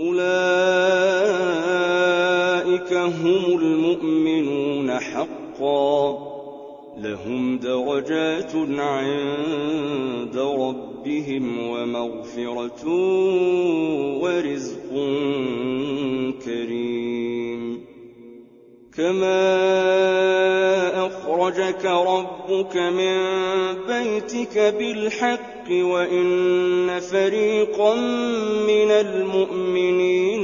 أولئك هم المؤمنون حقا. لهم درجات عند ربهم ومغفرة ورزق كريم. كما أخرجك ربك من بيتك بالحق وإن فريقا من المؤمنين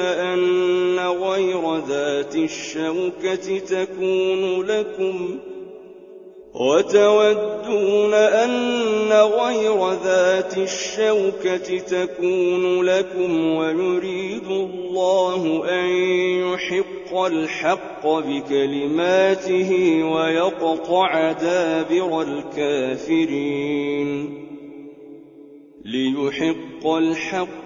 أن غير ذات الشوكة تكون لكم وتودون أن غير ذات الشوكة تكون لكم ويريد الله أن يحق الحق بكلماته ويقطع دابر الكافرين ليحق الحق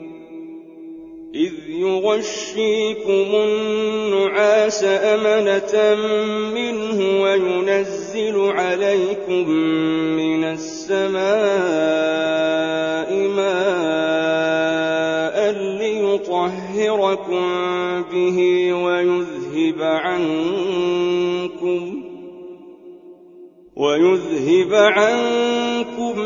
يغشيكم النعاس أمنة منه وينزل عليكم من السماء ماء ليطهركم به ويذهب عنكم ويذهب عنكم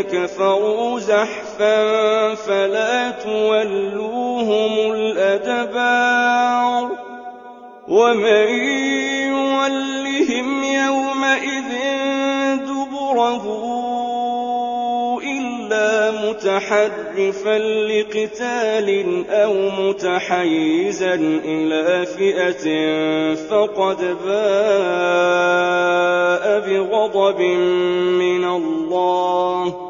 كفروا زحفا فلا تولوهم الأدبار ومن يولهم يومئذ دبره متحرفا لقتال أو متحيزا إلى فئة فقد باء بغضب من الله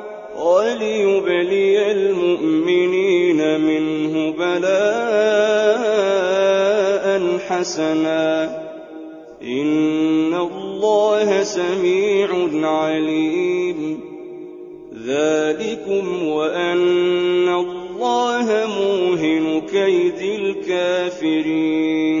وليبلي المؤمنين منه بلاء حسنا. إن الله سميع عليم. ذلكم وأن الله موهن كيد الكافرين.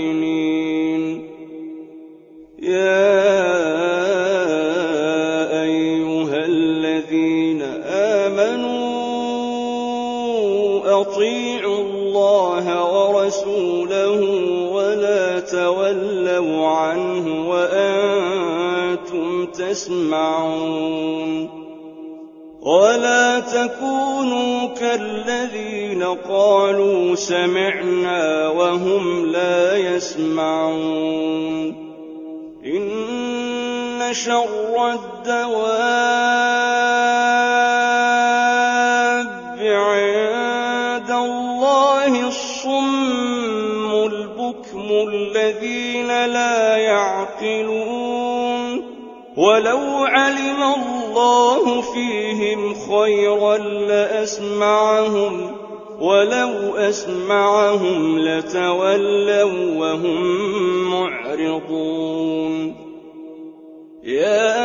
سمعنا وهم لا يسمعون. إن شر الدواب عند الله الصم البكم الذين لا يعقلون. ولو علم الله فيهم خيرا لأسمعهم ولو أسمعهم لتولوا وهم معرضون. يا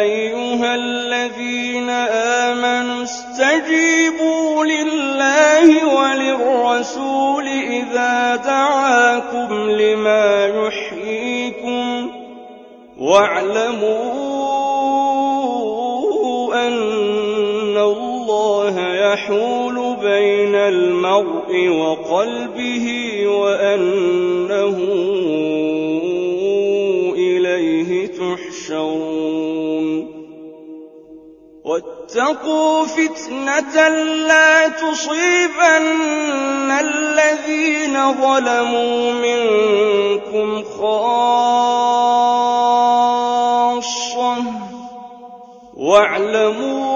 أيها الذين آمنوا استجيبوا لله وللرسول إذا دعاكم لما يحييكم. واعلموا يحول بين المرء وقلبه وأنه إليه تحشرون. واتقوا فتنة لا تصيبن الذين ظلموا منكم خاصة. واعلموا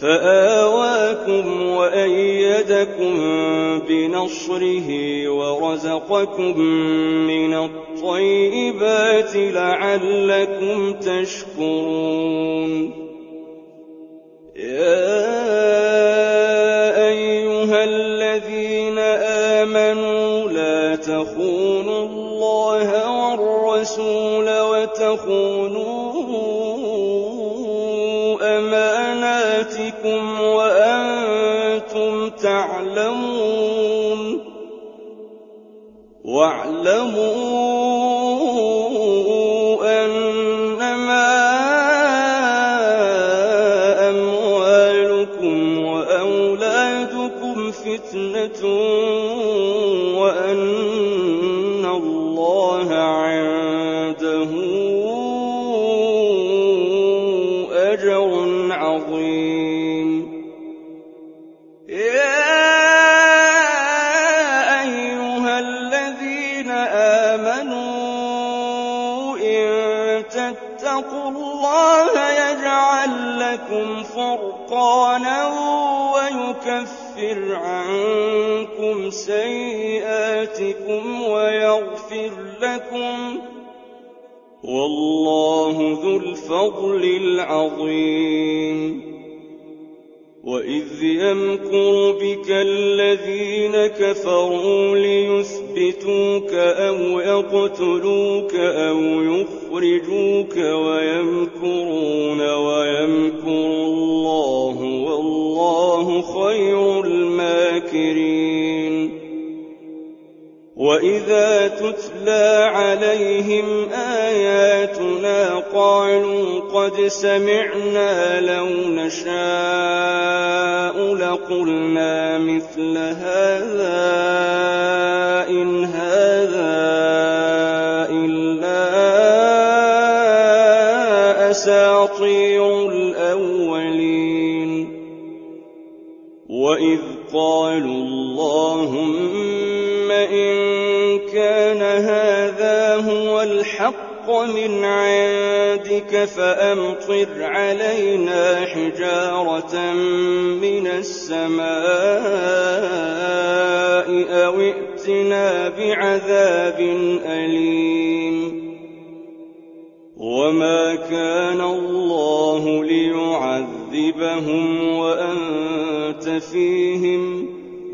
فآواكم وأيدكم بنصره ورزقكم من الطيبات لعلكم تشكرون. يا أيها الذين آمنوا لا تخونوا الله والرسول وتخونوا أماناتكم وأنتم تعلمون. واعلموا ويكفر عنكم سيئاتكم ويغفر لكم والله ذو الفضل العظيم. وإذ يمكر بك الذين كفروا ليثبتوك أو يقتلوك أو يخرجوك ويمكرون ويمكر الله والله خير الماكرين. وإذا تتلى عليهم آياتنا قالوا قد سمعنا لو نشاء لقلنا مثل هذا إن هذا من عندك فأمطر علينا حجارة من السماء أو ائتنا بعذاب أليم. وما كان الله ليعذبهم وأنت فيهم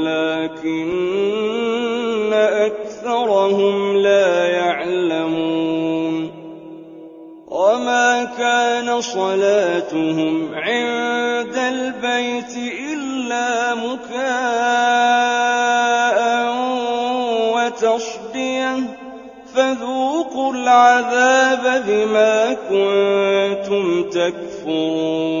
ولكن أكثرهم لا يعلمون وما كان صلاتهم عند البيت إلا مكاء وتصدية فذوقوا العذاب بما كنتم تكفرون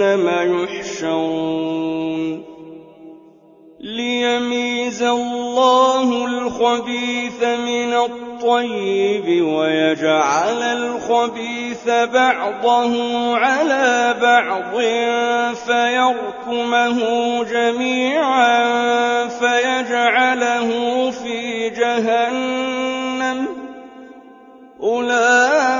جهنم يحشرون ليميز الله الخبيث من الطيب ويجعل الخبيث بعضه على بعض فيركمه جميعا فيجعله في جهنم. أولئك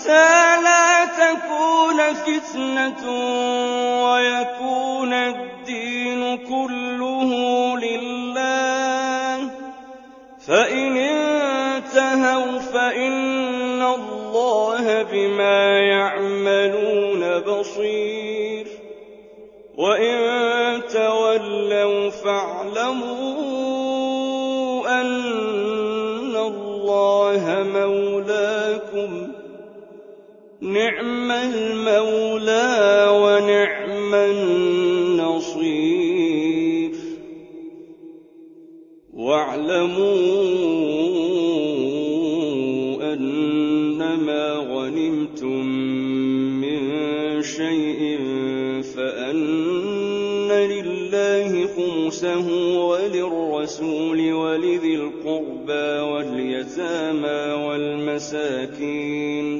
حتى لا تكون فتنة ويكون الدين كله لله. فإن انتهوا فإن الله بما يعملون بصير. وإن تولوا فاعلموا نعم المولى ونعم النصير. واعلموا أنما غنمتم من شيء فأن لله خمسه وللرسول ولذي القربى واليتامى والمساكين.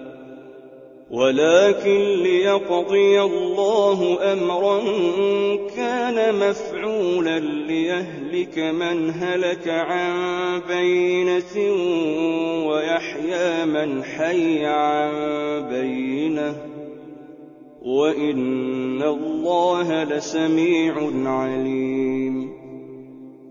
ولكن ليقضي الله أمرا كان مفعولا ليهلك من هلك عن بينة ويحيى من حي عن بينة. وإن الله لسميع عليم.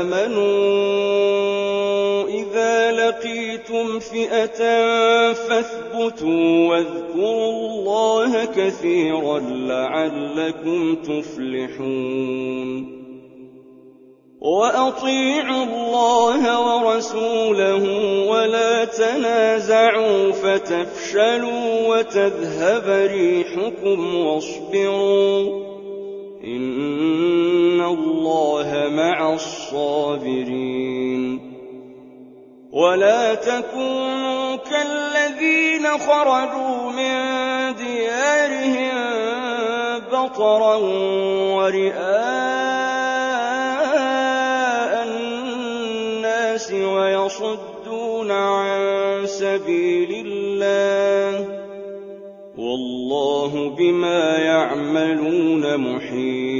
آمنوا إذا لقيتم فئة فاثبتوا واذكروا الله كثيرا لعلكم تفلحون وأطيعوا الله ورسوله ولا تنازعوا فتفشلوا وتذهب ريحكم واصبروا إن الله مع الصابرين ولا تكونوا كالذين خرجوا من ديارهم بطرا ورئاء الناس ويصدون عن سبيل الله والله بما يعملون محيط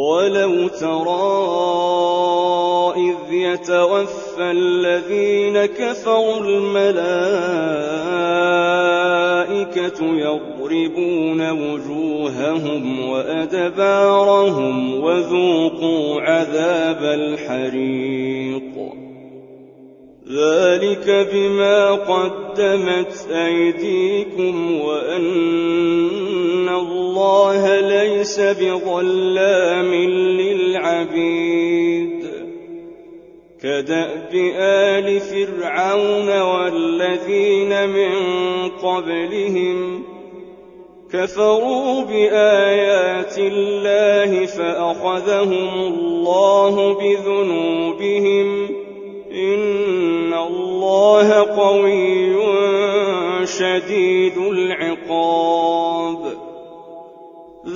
ولو ترى إذ يتوفى الذين كفروا الملائكة يضربون وجوههم وأدبارهم وذوقوا عذاب الحريق. ذلك بما قدمت أيديكم وأن الله ليس بظلام للعبيد. كدأب آل فرعون والذين من قبلهم كفروا بآيات الله فأخذهم الله بذنوبهم. إن الله قوي شديد العقاب.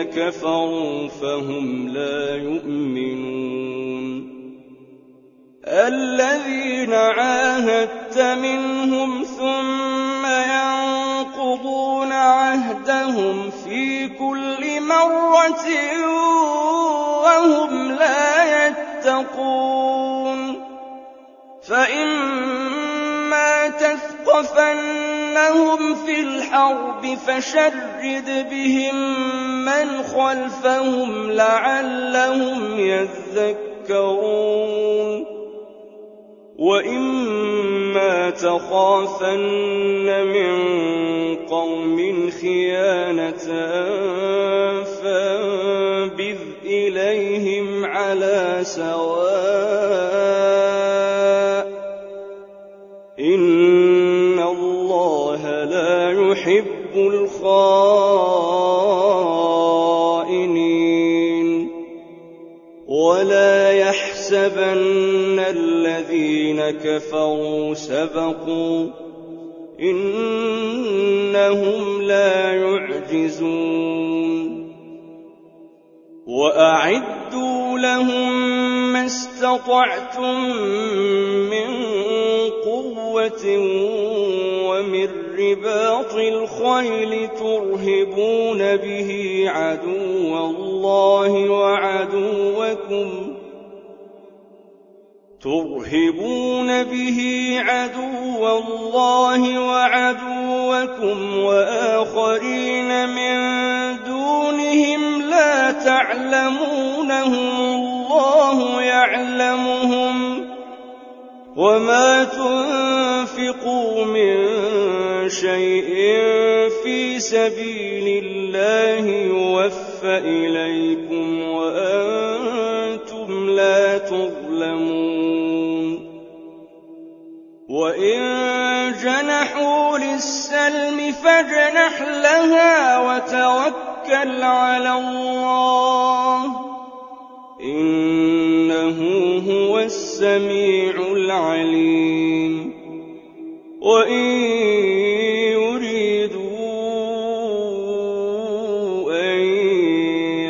الذين كفروا فهم لا يؤمنون. الذين عاهدت منهم ثم ينقضون عهدهم في كل مرة وهم لا يتقون. فإما تثقفنهم في الحرب فشرد بهم من خلفهم لعلهم يذكرون وإما تخافن من قوم خيانة فانبذ إليهم على سواء إن الله لا يحب الخائنين استطعتم من قوة ومن رباط الخيل ترهبون به عدو الله وعدوكم ترهبون به عدو الله وعدوكم وآخرين من دونهم لا تعلمونهم الله يعلمهم وما تنفقوا من شيء في سبيل الله يوفى إليكم وأنتم لا تظلمون. وإن جنحوا للسلم فاجنح لها وتوكل على الله. السميع العليم. وإن يريدوا أن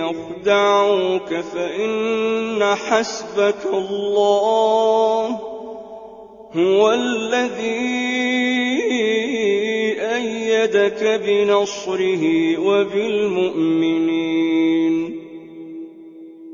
يخدعوك فإن حسبك الله هو الذي أيدك بنصره وبالمؤمنين.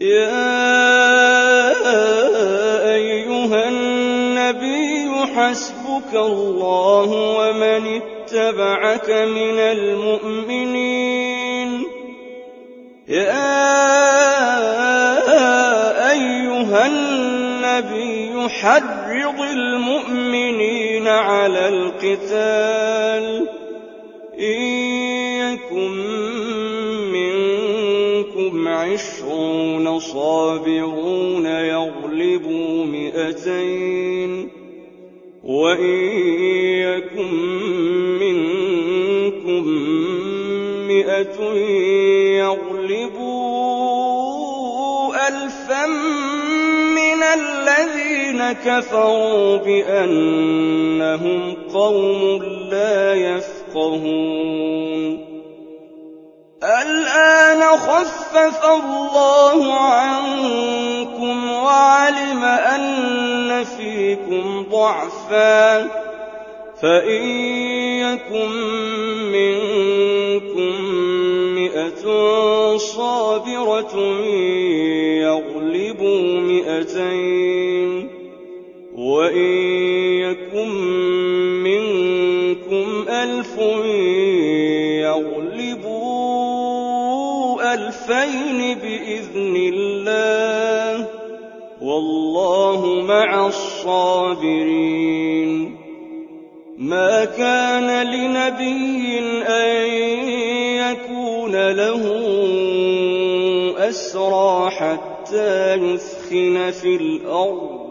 يا أيها النبي حسبك الله ومن اتبعك من المؤمنين. يا أيها النبي حرض المؤمنين على القتال إن يكن منكم عشرون صابرون يغلبوا مئتين. وإن يكن منكم مئة يغلبوا ألفا من الذين كفروا بأنهم قوم لا يفقهون. الآن خفف الله عنكم وعلم أن فيكم ضعفا فإن يكن منكم مئة صابرة يغلبوا مئتين وإن يكن منكم ألف يغلبوا ألفين بإذن الله. والله مع الصابرين. ما كان لنبي أن يكون له أسرى حتى يثخن في الأرض.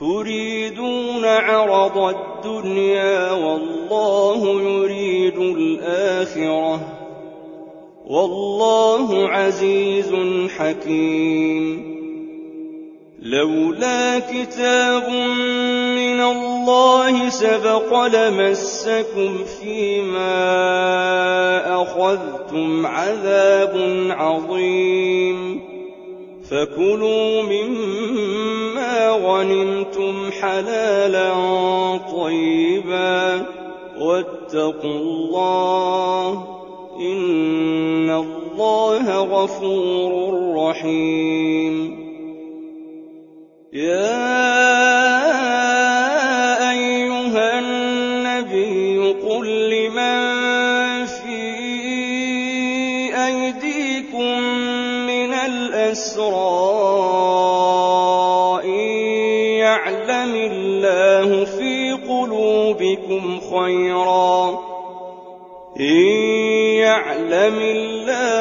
تريدون عرض الدنيا والله يريد الآخرة. والله عزيز حكيم. لولا كتاب من الله سبق لمسكم فيما أخذتم عذاب عظيم. فكلوا مما غنمتم حلالا طيبا. واتقوا الله إن الله غفور رحيم. يا أيها النبي قل لمن في أيديكم من الأسرى يعلم الله في قلوبكم خيرا. إن يعلم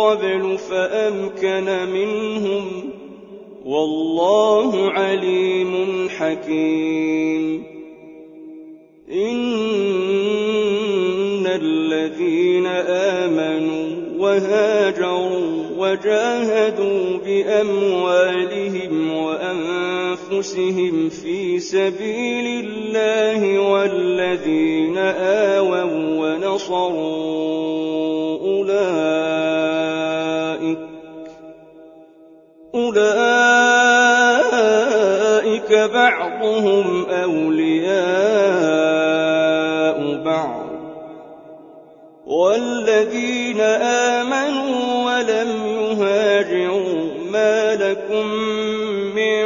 قبل فأمكن منهم والله عليم حكيم. إن الذين آمنوا وهاجروا وجاهدوا بأموالهم وأنفسهم في سبيل الله والذين آووا ونصروا أولئك أولئك بعضهم أولياء بعض. والذين آمنوا ولم يهاجروا ما لكم من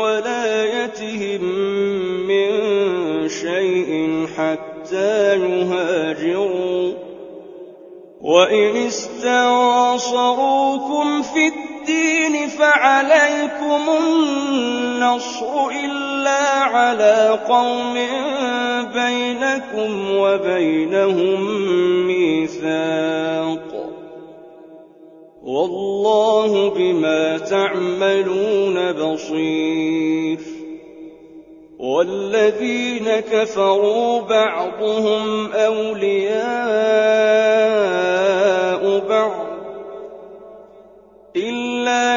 ولايتهم من شيء حتى يهاجروا. وإن استنصروكم في الدين فعليكم النصر إلا على قوم بينكم وبينهم ميثاق. والله بما تعملون بصير. والذين كفروا بعضهم أولياء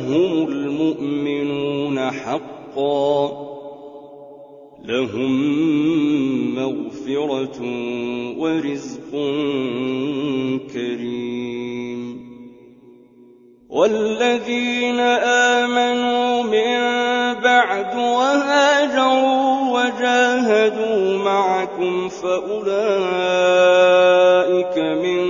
هم المؤمنون حقا لهم مغفرة ورزق كريم. والذين آمنوا من بعد وهاجروا وجاهدوا معكم فأولئك منكم